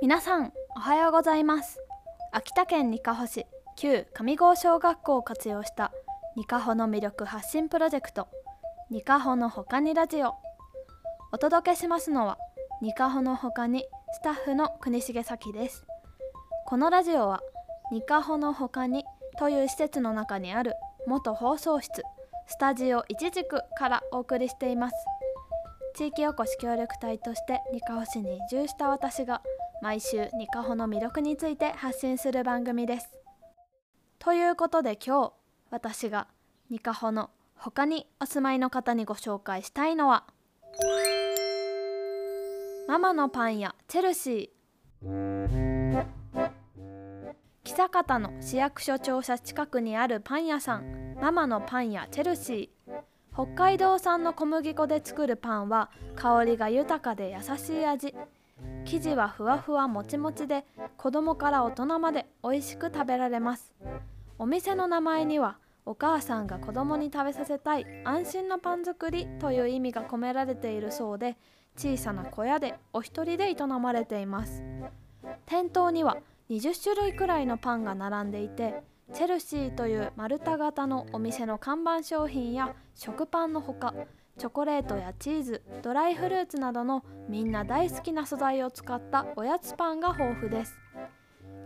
皆さんおはようございます。秋田県にかほ市旧上郷小学校を活用したにかほの魅力発信プロジェクトにかほのほかにラジオ。お届けしますのはにかほのほかにスタッフの国重咲です。このラジオはにかほのほかにという施設の中にある元放送室スタジオいちじくからお送りしています。地域おこし協力隊としてにかほ市に移住した私が毎週ニカホの魅力について発信する番組です。ということで今日私がニカホの他にお住まいの方にご紹介したいのはママのパン屋チェルシー。久方の市役所庁舎近くにあるパン屋さんママのパン屋チェルシー。北海道産の小麦粉で作るパンは香りが豊かで優しい味。生地はふわふわもちもちで子供から大人まで美味しく食べられます。お店の名前にはお母さんが子供に食べさせたい安心のパン作りという意味が込められているそうで小さな小屋でお一人で営まれています。店頭には20種類くらいのパンが並んでいてチェルシーという丸太型のお店の看板商品や食パンのほかチョコレートやチーズドライフルーツなどのみんな大好きな素材を使ったおやつパンが豊富です。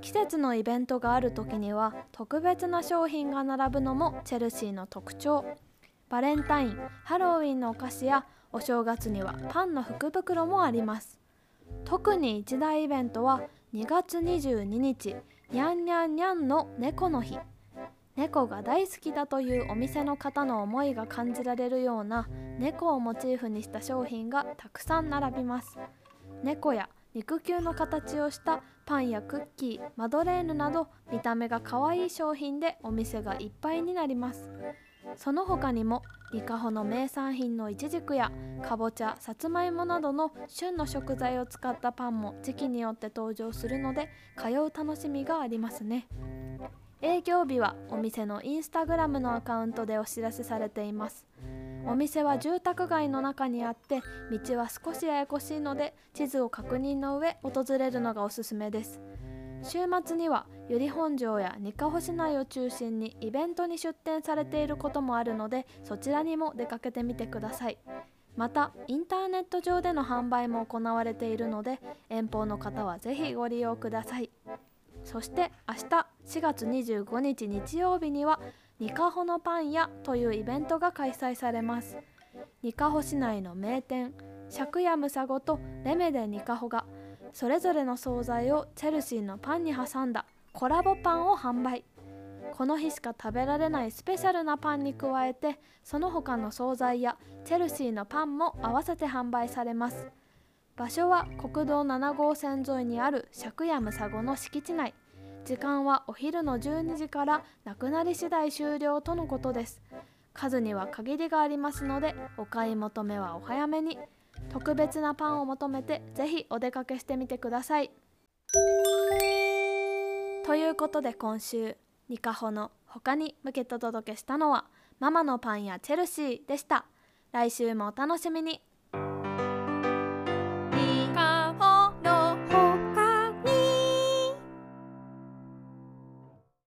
季節のイベントがある時には特別な商品が並ぶのもチェルシーの特徴。バレンタインハロウィンのお菓子やお正月にはパンの福袋もあります。特に一大イベントは2月22日にゃんにゃんにゃんの猫の日。猫が大好きだというお店の方の思いが感じられるような猫をモチーフにした商品がたくさん並びます。猫や肉球の形をしたパンやクッキーマドレーヌなど見た目が可愛い商品でお店がいっぱいになります。その他にもニカホの名産品のイチジクやかぼちゃさつまいもなどの旬の食材を使ったパンも時期によって登場するので通う楽しみがありますね。営業日はお店のインスタグラムのアカウントでお知らせされています。お店は住宅街の中にあって道は少しややこしいので地図を確認の上訪れるのがおすすめです。週末には由利本荘やにかほ市内を中心にイベントに出店されていることもあるのでそちらにも出かけてみてください。またインターネット上での販売も行われているので遠方の方はぜひご利用ください。そして明日4月25日日曜日にはニカホのパン屋というイベントが開催されます。ニカホ市内の名店借家ムサゴとレメデニカホがそれぞれの惣菜をチェルシーのパンに挟んだコラボパンを販売。この日しか食べられないスペシャルなパンに加えてその他の惣菜やチェルシーのパンも合わせて販売されます。場所は国道7号線沿いにある借家ムサゴの敷地内。時間はお昼の12時からなくなり次第終了とのことです。数には限りがありますのでお買い求めはお早めに。特別なパンを求めてぜひお出かけしてみてください。ということで今週ニカホの他に向けてお届けしたのはママのパンやチェルシーでした。来週もお楽しみに。